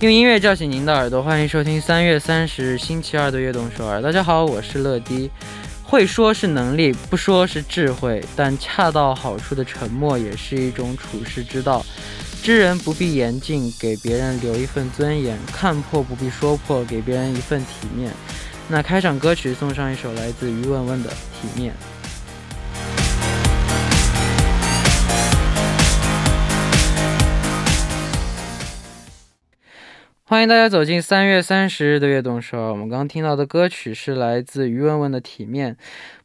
用音乐叫醒您的耳朵，欢迎收听三月三十日星期二的悦动首尔。大家好，我是乐迪。会说是能力，不说是智慧，但恰到好处的沉默也是一种处世之道。知人不必言尽，给别人留一份尊严；看破不必说破，给别人一份体面。那开场歌曲送上一首来自于问问的《体面》。欢迎大家走进三月三十日的悦动首尔。我们刚刚听到的歌曲是来自于文文的《体面》，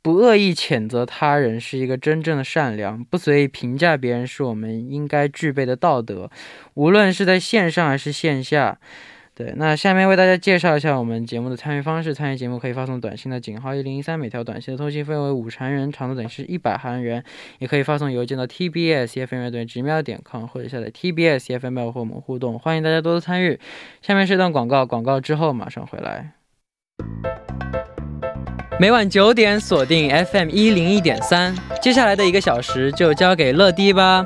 不恶意谴责他人是一个真正的善良，不随意评价别人是我们应该具备的道德，无论是在线上还是线下。对，那下面为大家介绍一下我们节目的参与方式。参与节目可以发送短信的井号一零一三，每条短信的通信费为五十韩元，长度等于是一百韩元。也可以发送邮件到 tbs f m 乐队直瞄点 com，或者下载 tbs f m 和我们互动。欢迎大家多多参与。下面是一段广告，广告之后马上回来。每晚九点锁定 FM 一零一点三，接下来的一个小时就交给乐迪吧。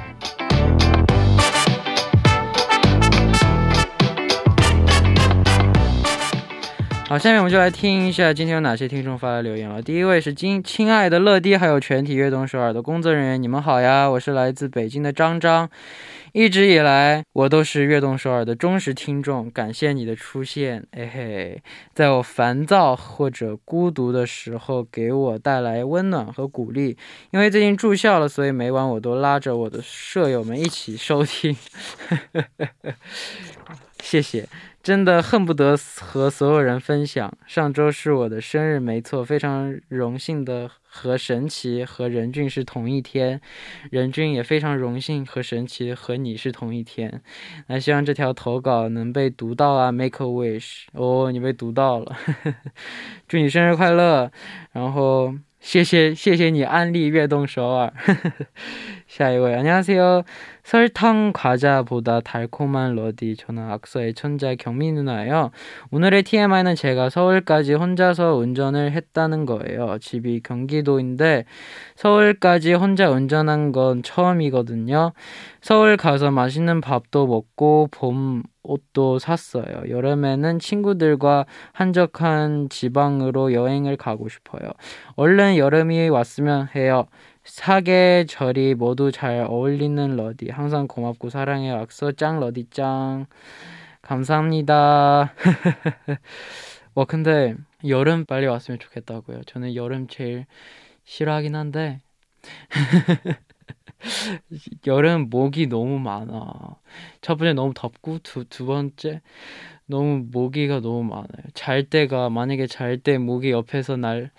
好，下面我们就来听一下今天有哪些听众发来留言了。第一位是亲亲爱的乐迪，还有全体悦动首尔的工作人员，你们好呀！我是来自北京的张张，一直以来我都是悦动首尔的忠实听众，感谢你的出现，嘿嘿，在我烦躁或者孤独的时候给我带来温暖和鼓励。因为最近住校了，所以每晚我都拉着我的舍友们一起收听，谢谢。真的恨不得和所有人分享。上周是我的生日，没错，非常荣幸的和神奇和任俊是同一天，任俊也非常荣幸和神奇和你是同一天。那希望这条投稿能被读到啊，Make a wish，哦，你被读到了，祝你生日快乐，然后。 谢谢谢谢你安利悦动首尔。下一位，안녕하세요 설탕 과자보다 달콤한 러디. 저는 악서의 천재 경미 누나예요. 오늘의 TMI는 제가 서울까지 혼자서 운전을 했다는 거예요. 집이 경기도인데 서울까지 혼자 운전한 건 처음이거든요. 서울 가서 맛있는 밥도 먹고 봄 옷도 샀어요. 여름에는 친구들과 한적한 지방으로 여행을 가고 싶어요. 얼른 여름이 왔으면 해요. 사계절이 모두 잘 어울리는 러디 항상 고맙고 사랑해요 악서 짱 러디 짱 감사합니다 와 근데 여름 빨리 왔으면 좋겠다고요 저는 여름 제일 싫어하긴 한데 여름 모기 너무 많아 첫 번째 너무 덥고 두, 두 번째 너무 모기가 너무 많아요 잘 때가 만약에 잘 때 모기 옆에서 날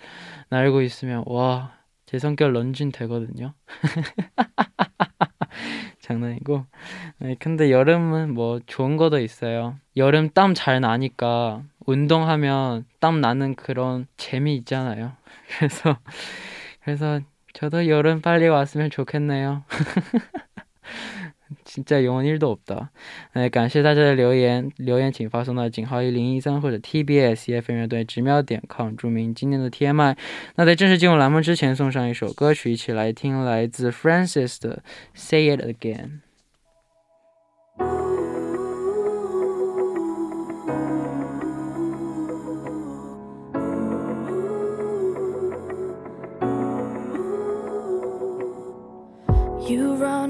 날고 있으면 와 제 성격 런쥔 되거든요. 장난이고. 네, 근데 여름은 뭐 좋은 거도 있어요. 여름 땀 잘 나니까 운동하면 땀 나는 그런 재미 있잖아요. 그래서 그래서 저도 여름 빨리 왔으면 좋겠네요. 진짜 영혼 1도 없다. 네, 感谢大家的留言，留言请发送到井号一零一三或者 TBS EFM 乐队直瞄点 com，注明今天的 TMI。那在正式进入栏目之前，送上一首歌曲，一起来听来自 Francis 的 Say It Again。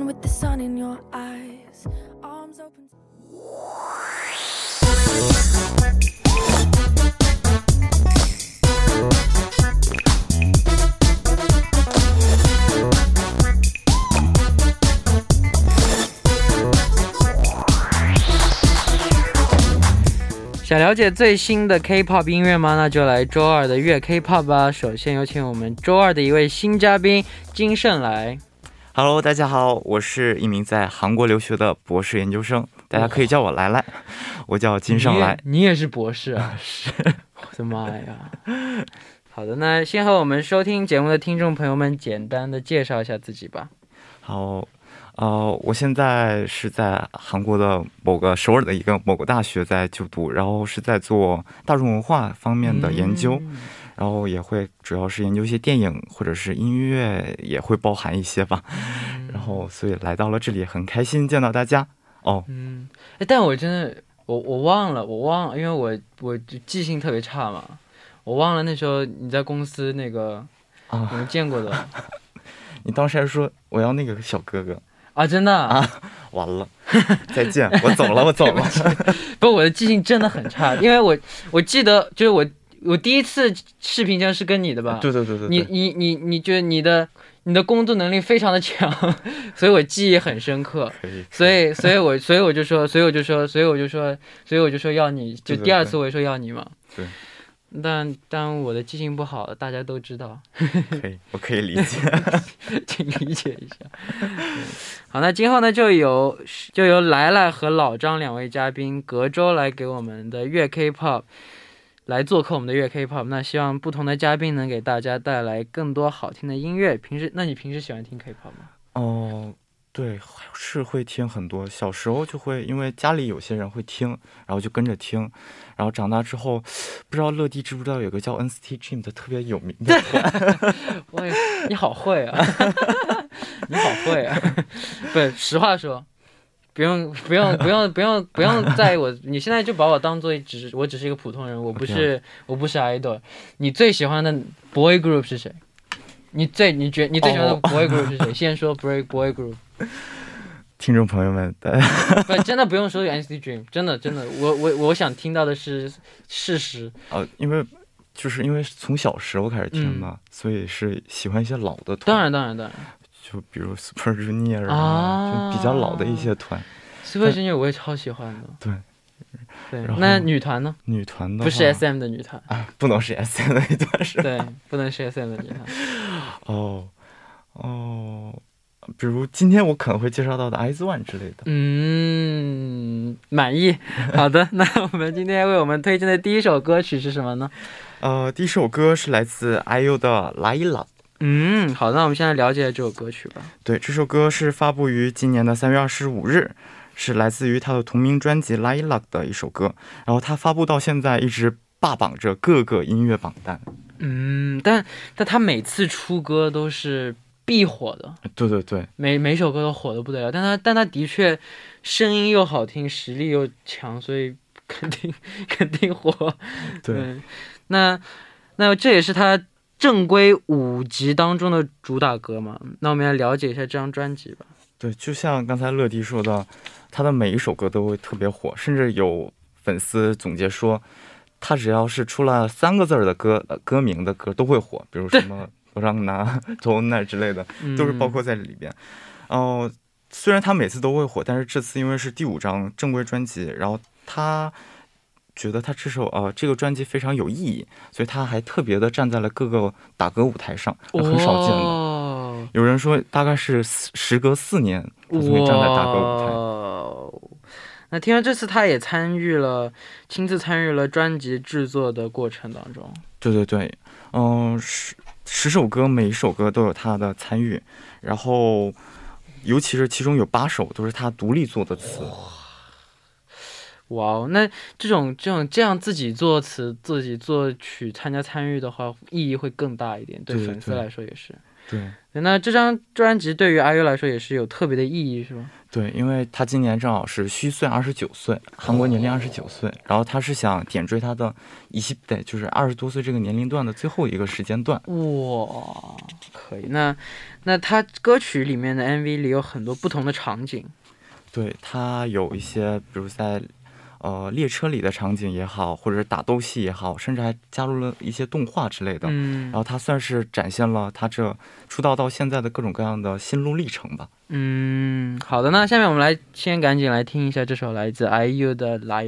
With the sun in your eyes. Arms open. 想了解最新的 K-pop 音乐吗？那就来周二的月 K-pop 吧。首先有请我们周二的一位新嘉宾金盛来。Hello，大家好，我是一名在韩国留学的博士研究生，大家可以叫我来来，我叫金盛来。你也，你也是博士啊？是，我的妈呀！好的，那先和我们收听节目的听众朋友们简单的介绍一下自己吧。好，呃，我现在是在韩国的某个首尔的一个某个大学在就读，然后是在做大众文化方面的研究，嗯然后也会主要是研究一些电影或者是音乐，也会包含一些吧。然后所以来到了这里，很开心见到大家。哦，嗯，哎，但我真的，我我忘了，我忘了，因为我我就记性特别差嘛，我忘了那时候你在公司那个我啊，们见过的。你当时还说我要那个小哥哥，啊，真的？啊，完了，再见，我走了，我走了。不，我的记性真的很差，因为我我记得就是我我第一次视频间是跟你的吧？对对对对对，你你你你觉得你的你的工作能力非常的强，所以我记忆很深刻。可以，所以，所以我，所以我就说，所以我就说，所以我就说，所以我就说要你，就第二次我也说要你嘛。对。但但我的记性不好，大家都知道，可以，我可以理解。请理解一下。好，那今后呢，就由就由来来和老张两位嘉宾隔周来给我们的粤 K-pop 来做客我们的月 K-pop。那希望不同的嘉宾能给大家带来更多好听的音乐。平时，那你平时喜欢听 K-pop 吗？哦，对，是会听很多。小时候就会，因为家里有些人会听，然后就跟着听。然后长大之后，不知道乐迪知不知道有个叫 NCT Dream 的特别有名的 团？我也，你好会啊，你好会啊！对，实话说，不用不用不用不用不用 在意我，你现在就把我当做只是我只是一个普通人，我不是我不是 idol。你最喜欢的 boy group 是谁？你最你觉你最喜欢的哦 boy group 是谁？先说 boy boy group，听众朋友们，不真的不用说 NCT Dream，真的真的，我我我想听到的是事实。呃，因为就是因为从小时候开始听嘛，所以是喜欢一些老的团。当然当然当然就比如 Super Junior 啊啊，就比较老的一些团。，Super Junior 我也超喜欢的。对对然，后那女团呢？女团的不是 SM 的女团。啊，不能是 S M 的女团是吧？对，不能是 SM 的女团。哦哦，比如今天我可能会介绍到的 IZ*ONE 之类的。嗯，满意。好的，那我们今天为我们推荐的第一首歌曲是什么呢？呃，第一首歌是来自 IU 的《来了》。嗯，好，那我们现在了解这首歌曲吧。对，这首歌是发布于今年的三月二十五日，是来自于他的同名专辑《Lilac》的一首歌。然后他发布到现在一直霸榜着各个音乐榜单。嗯，但但他每次出歌都是必火的，对对对，每每首歌都火的不得了。但他但他的确声音又好听，实力又强，所以肯定 肯定火。对嗯那那这也是他正规五集当中的主打歌嘛？那我们来了解一下这张专辑吧。对，就像刚才乐迪说的，他的每一首歌都会特别火，甚至有粉丝总结说，他只要是出了三个字儿的歌，呃歌名的歌都会火，比如什么“ 让拿”“头那”之类的，都是包括在里边。哦、虽然他每次都会火，但是这次因为是第五张正规专辑，然后他觉得他这首呃这个专辑非常有意义，所以他还特别的站在了各个打歌舞台上，很少见的。哦，有人说大概是时隔四年，他才会站在打歌舞台。哇那听说这次他也参与了，亲自参与了专辑制作的过程当中。对对对，嗯、十十首歌，每一首歌都有他的参与，然后尤其是其中有八首都是他独立做的词。哇哦，那这种这种这样自己作词、自己作曲、参加参与的话，意义会更大一点，对对粉丝来说也是。对那这张专辑对于阿 U 来说也是有特别的意义，是吗？对，因为他今年正好是虚岁二十九岁，韩国年龄二十九岁，然后他是想点缀他的一西代，就是二十多岁这个年龄段的最后一个时间段。哇，可以。那那他歌曲里面的 MV 里有很多不同的场景，对他有一些，比如在呃列车里的场景也好，或者是打斗戏也好，甚至还加入了一些动画之类的。嗯然后他算是展现了他这出道到现在的各种各样的心路历程吧。嗯，好的。那下面我们来先赶紧来听一下这首来自 IU 的《来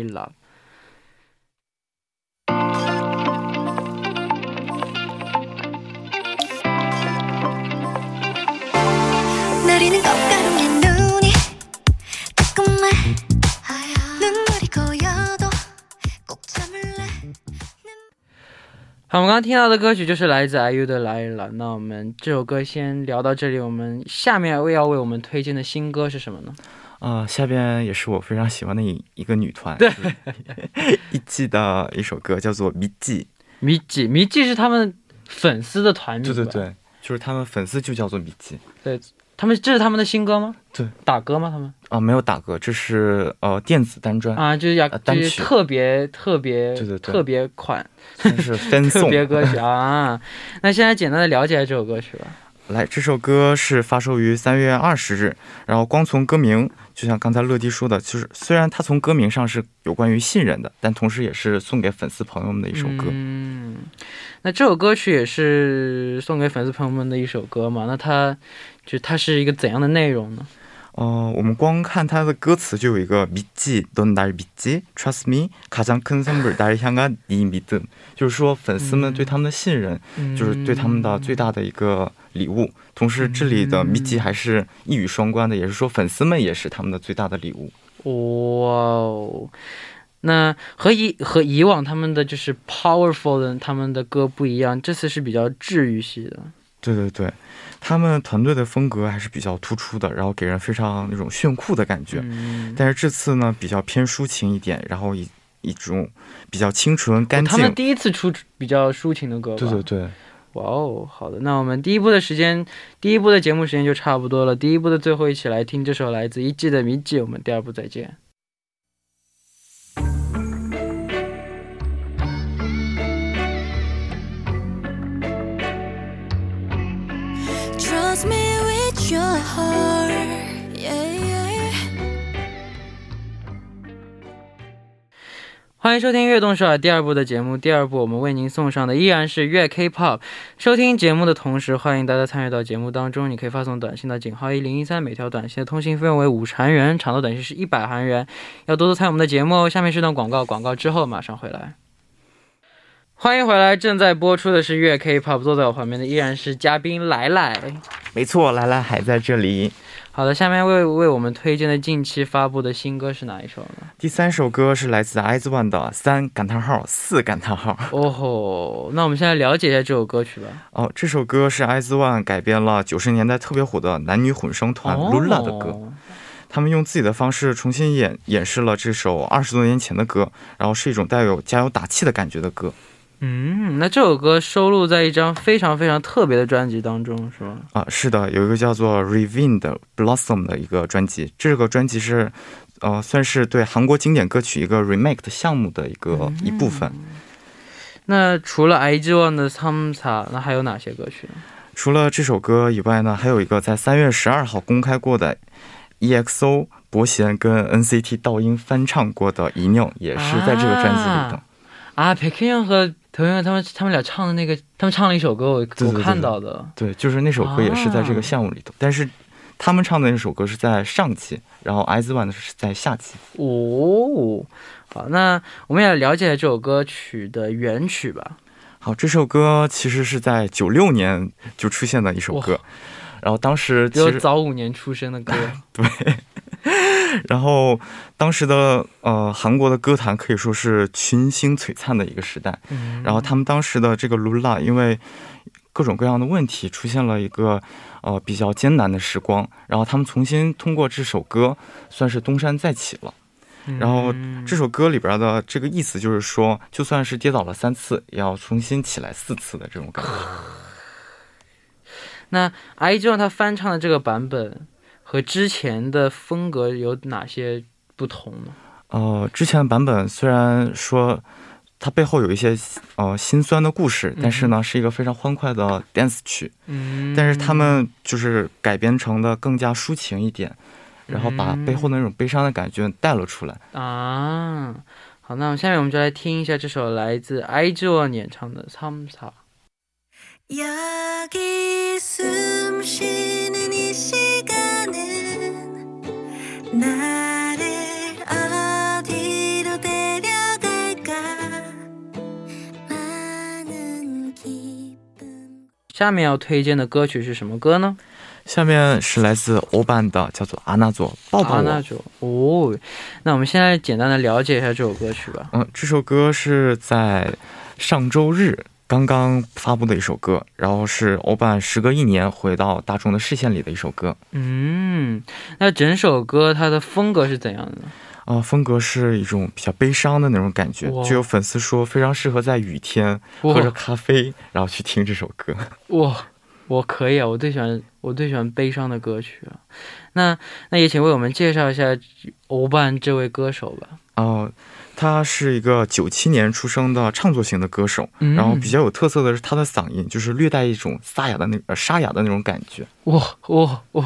好，我们刚刚听到的歌曲就是来自 IU 的《来了》。那我们这首歌先聊到这里，我们下面要为我们推荐的新歌是什么呢？啊、下边也是我非常喜欢的一一个女团，对就是 一季的一首歌叫做《迷记》。迷记，迷记是他们粉丝的团名，对对，对，就是他们粉丝就叫做迷记他们这是他们的新歌吗？对，打歌吗？他们啊，没有打歌，这是呃电子单专，啊，就是要呃单就是特别特别对对对特别款算是 分特送。别歌曲 啊。那现在简单的了解一下这首歌曲吧。来，这首歌是发售于三月二十日，然后光从歌名，就像刚才乐迪说的，就是虽然它从歌名上是有关于信任的，但同时也是送给粉丝朋友们的一首歌。嗯，那这首歌曲也是送给粉丝朋友们的一首歌嘛？那它就它是一个怎样的内容呢？呃，我们光看它的歌词就有一个믿지넌날믿지 trust me 가장큰선물날향한네믿음，就是说粉丝们对他们的信任，就是对他们的最大的一个礼物。同时，这里的믿지还是一语双关的，也是说粉丝们也是他们的最大的礼物。哇哦，那和以和以往他们的就是 powerful 的他们的歌不一样，这次是比较治愈系的。对对对， 他们团队的风格还是比较突出的，然后给人非常那种炫酷的感觉。嗯，但是这次呢，比较偏抒情一点，然后以一种比较清纯干净。他们第一次出比较抒情的歌吧？对对对，哇哦，好的，那我们第一部的时间，第一部的节目时间就差不多了。第一部的最后，一起来听这首来自一季的《迷记》，我们第二部再见。欢迎收听《悦动首尔》第二部的节目。第二部我们为您送上的依然是粤 K-pop。收听节目的同时，欢迎大家参与到节目当中。你可以发送短信到井号一零一三，每条短信的通信费用为五十韩元，长度短信是一百韩元。要多多参与我们的节目哦。下面是段广告，广告之后马上回来。欢迎回来，正在播出的是粤 K-pop，坐在我旁边的依然是嘉宾来来。没错，来来还在这里。好的，下面为为我们推荐的近期发布的新歌是哪一首呢？第三首歌是来自 IZ*ONE 的三感叹号四感叹号。哦吼，那我们现在了解一下这首歌曲吧。哦，这首歌是 IZ*ONE 改编了九十年代特别火的男女混声团 Lula 的歌。哦他们用自己的方式重新演演示了这首二十多年前的歌，然后是一种带有加油打气的感觉的歌。嗯，那这首歌收录在一张非常非常特别的专辑当中，是吗？啊，是的，有一个叫做 Rewind Blossom 的一个专辑，这个专辑是，呃，算是对韩国经典歌曲一个 remake 的项目的一个一部分。那除了 IZ*ONE 的《삼사》，那还有哪些歌曲呢？除了这首歌以外呢，还有一个在三月十二号公开过的 EXO 伯贤跟 NCT 道英翻唱过的《一宁》，也是在这个专辑里的。啊，백현 영和 头영他们他们俩唱的那个，他们唱了一首歌，我对对我看到的。对，就是那首歌也是在这个项目里头，但是他们唱的那首歌是在上期，然后 IZ*ONE 的是在下期。哦，好，那我们也了解这首歌曲的原曲吧。好，这首歌其实是在九六年就出现的一首歌，然后当时其实，早五年出生的歌。然后当时的呃韩国的歌坛可以说是群星璀璨的一个时代，嗯然后他们当时的这个 Lula 因为各种各样的问题，出现了一个呃比较艰难的时光，然后他们重新通过这首歌算是东山再起了。然后嗯这首歌里边的这个意思就是说，就算是跌倒了三次，也要重新起来四次的这种感觉。那 IZ*ONE 他翻唱的这个版本和 和之前的风格有哪些不同呢？呃，之前的版本虽然说它背后有一些呃心酸的故事，但是呢是一个非常欢快的 dance 曲，嗯，但是他们就是改编成的更加抒情一点，然后把背后的那种悲伤的感觉带了出来。啊，好，那下面我们就来听一下这首来自 i z o 演唱的《삼사》。 여기 숨 쉬는 이 시간 下面要推荐的歌曲是什么歌呢？下面是来自欧版的，叫做阿纳佐抱抱啊，我。那佐哦，那我们现在简单的了解一下这首歌曲吧。嗯，这首歌是在上周日刚刚发布的一首歌，然后是欧巴时隔一年回到大众的视线里的一首歌。嗯，那整首歌它的风格是怎样的呢？啊、风格是一种比较悲伤的那种感觉，就有粉丝说非常适合在雨天喝着咖啡，然后去听这首歌。哇，我可以啊，我最喜欢我最喜欢悲伤的歌曲啊。那那也请为我们介绍一下欧巴这位歌手吧。啊、他是一个九七年出生的唱作型的歌手，嗯然后比较有特色的是他的嗓音，就是略带一种沙哑的那呃沙哑的那种感觉。哇哇哇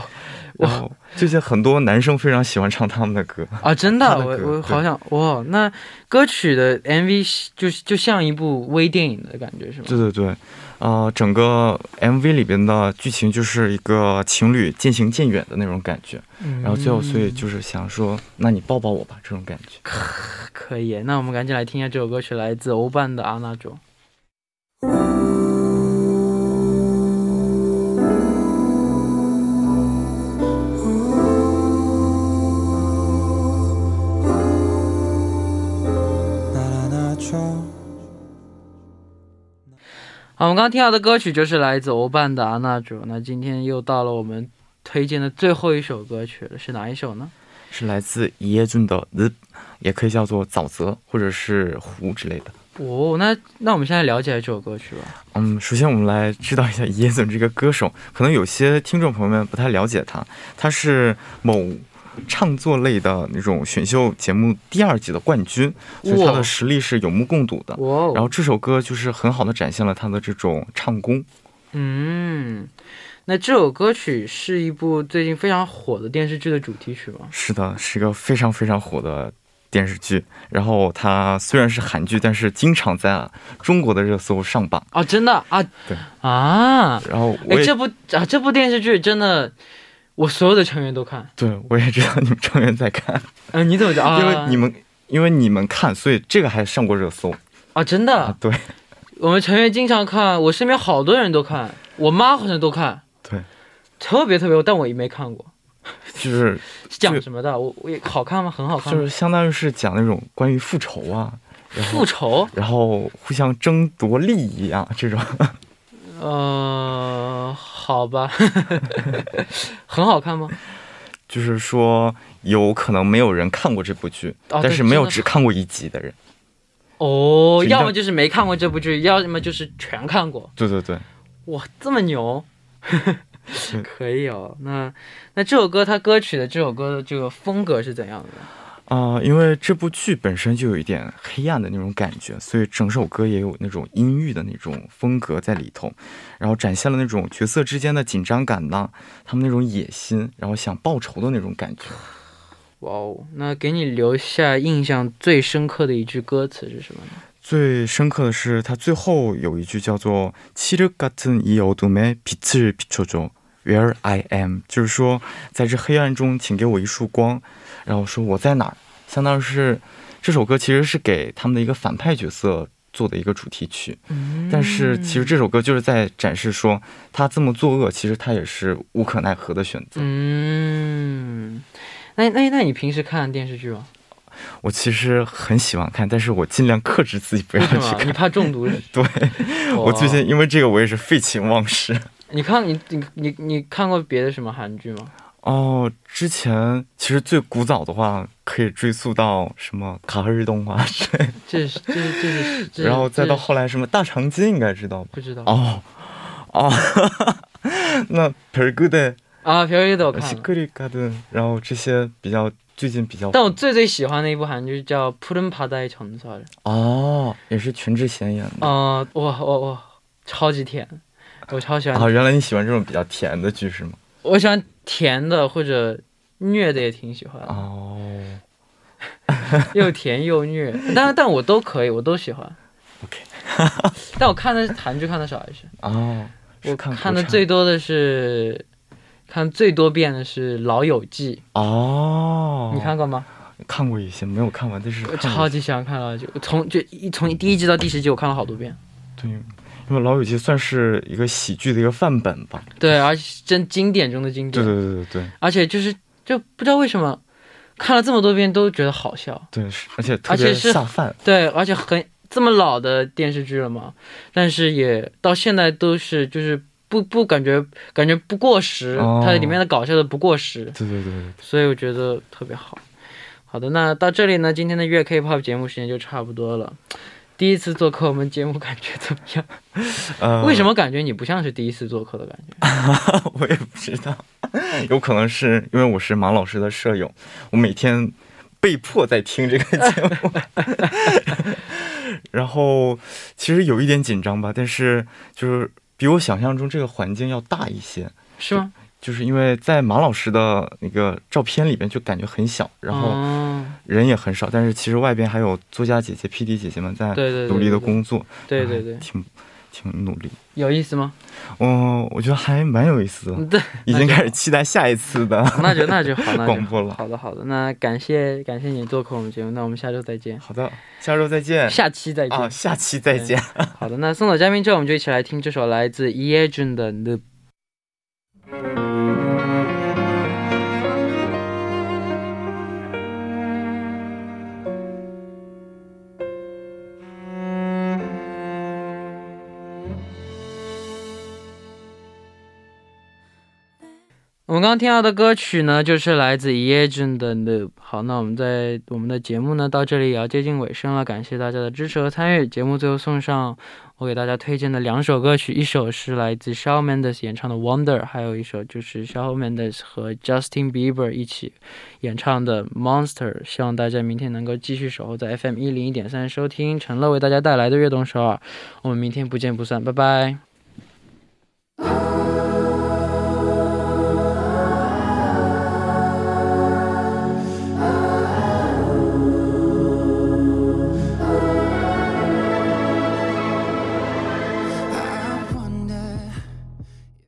然后最近很多男生非常喜欢唱他们的歌。啊！真的，的我我好想哇。那歌曲的 MV 就就像一部微电影的感觉是吗？对对对，呃，整个 MV 里边的剧情就是一个情侣渐行渐远的那种感觉，嗯然后最后所以就是想说，那你抱抱我吧，这种感觉。可以。那我们赶紧来听一下这首歌曲，来自欧办的阿那种。好，我们刚刚听到的歌曲就是来自欧办的阿那主。那今天又到了我们推荐的最后一首歌曲了，是哪一首呢？是来自伊耶俊的《The》，也可以叫做沼泽或者是湖之类的。哦，那那我们现在了解这首歌曲吧。嗯，首先我们来知道一下伊耶俊这个歌手，可能有些听众朋友们不太了解他，他是某唱作类的那种选秀节目第二季的冠军，所以他的实力是有目共睹的。哇哦，然后这首歌就是很好的展现了他的这种唱功。嗯，那这首歌曲是一部最近非常火的电视剧的主题曲吗？是的，是一个非常非常火的电视剧。然后它虽然是韩剧，但是经常在中国的热搜上榜。啊，真的啊，对啊，然后我哎，这部啊这部电视剧真的，我所有的成员都看。对我也知道你们成员在看，嗯、你怎么知道？啊、因为你们因为你们看，所以这个还上过热搜啊，真的，啊。对我们成员经常看，我身边好多人都看，我妈好像都看，对，特别特别，但我也没看过，就是 是讲什么的？我我也好看吗？很好看，就是相当于是讲那种关于复仇啊，复仇，然后互相争夺利益啊这种。呃，好吧，很好看吗？就是说，有可能没有人看过这部剧，哦但是没有只看过一集的人。哦，要么就是没看过这部剧，要么就是全看过。对对对，哇，这么牛，对 可以哦。那那这首歌它歌曲的这首歌的这个风格是怎样的？啊、因为这部剧本身就有一点黑暗的那种感觉，所以整首歌也有那种阴郁的那种风格在里头，然后展现了那种角色之间的紧张感呐，他们那种野心，然后想报仇的那种感觉。哇哦，那给你留下印象最深刻的一句歌词是什么呢？最深刻的是，他最后有一句叫做“칠흑같은이어둠에빛을비춰줘 Where I am”，就是说，在这黑暗中，请给我一束光， 然后说我在哪儿，相当于是这首歌其实是给他们的一个反派角色做的一个主题曲。但是其实这首歌就是在展示说，他这么作恶，其实他也是无可奈何的选择。嗯，那那那你平时看电视剧吗？我其实很喜欢看，但是我尽量克制自己不要去看？你看。怕中毒？对，我最近因为这个我也是废寝忘食。你看你你你你看过别的什么韩剧吗？哦，之前其实最古早的话，可以追溯到什么卡日动画之类的，这是这是这是，这是然后再到这是后来什么大长今，应该知道吧？不知道哦哦，那 Per Good 的 啊，皮尔鱼的我看西了，格里嘎顿，然后这些比较最近比较但我最最喜欢的一部韩剧叫《푸른바다의 전설》。哦，也是全智贤演的。呃，哇哇哇，超级甜，我超喜欢。啊，原来你喜欢这种比较甜的剧是吗？ 我喜欢甜的或者虐的也挺喜欢，哦，又甜又虐，但但我都可以，我都喜欢。OK 但我看的韩剧看的少，一些哦，我看看的最多的是看最多遍的是《老友记哦，》，你看过吗？看过一些，没有看完，但是我超级喜欢看《老友记》，我从就一从第一季到第十集，我看了好多遍。对，因为《老友记》算是一个喜剧的一个范本吧。对，而且是真经典中的经典。对对对对对而且就是就不知道为什么看了这么多遍都觉得好笑。对，是而且特别而且是下饭。对，而且很这么老的电视剧了嘛，但是也到现在都是就是不不感觉感觉不过时，哦它里面的搞笑的不过时，对对对对所以我觉得特别好。好的，那到这里呢，今天的月 K-pop 节目时间就差不多了。第一次做客我们节目感觉怎么样？呃，为什么感觉你不像是第一次做客的感觉？我也不知道，有可能是因为我是马老师的舍友，我每天被迫在听这个节目，然后其实有一点紧张吧，但是就是比我想象中这个环境要大一些，是吗？就是因为在马老师的那个照片里面就感觉很小，然后哦、人也很少，但是其实外边还有作家姐姐、PD 姐姐们在努力的工作，对对对还，挺挺努力。有意思吗？嗯，我觉得还蛮有意思的，嗯 对，已经开始期待下一次的 那就那就好，那就广播了。好的好的，那感谢感谢你做客我们节目，那我们下周再见，好的，下周再见。下期再见。啊，下期再见。好的，那送走嘉宾之后，我们就一起来听这首来自 e a j u n 的《The》。我们刚刚听到的歌曲呢，就是来自 e a j u n 的《Noob》。好，那我们在我们的节目呢到这里也要接近尾声了，感谢大家的支持和参与。节目最后送上我给大家推荐的两首歌曲，一首是来自 Shawn Mendes 演唱的《Wonder》，还有一首就是 Shawn Mendes 和 Justin Bieber 一起演唱的《Monster》。希望大家明天能够继续守候在 FM 一零一点三收听陈乐为大家带来的悦动首尔。我们明天不见不散，拜拜。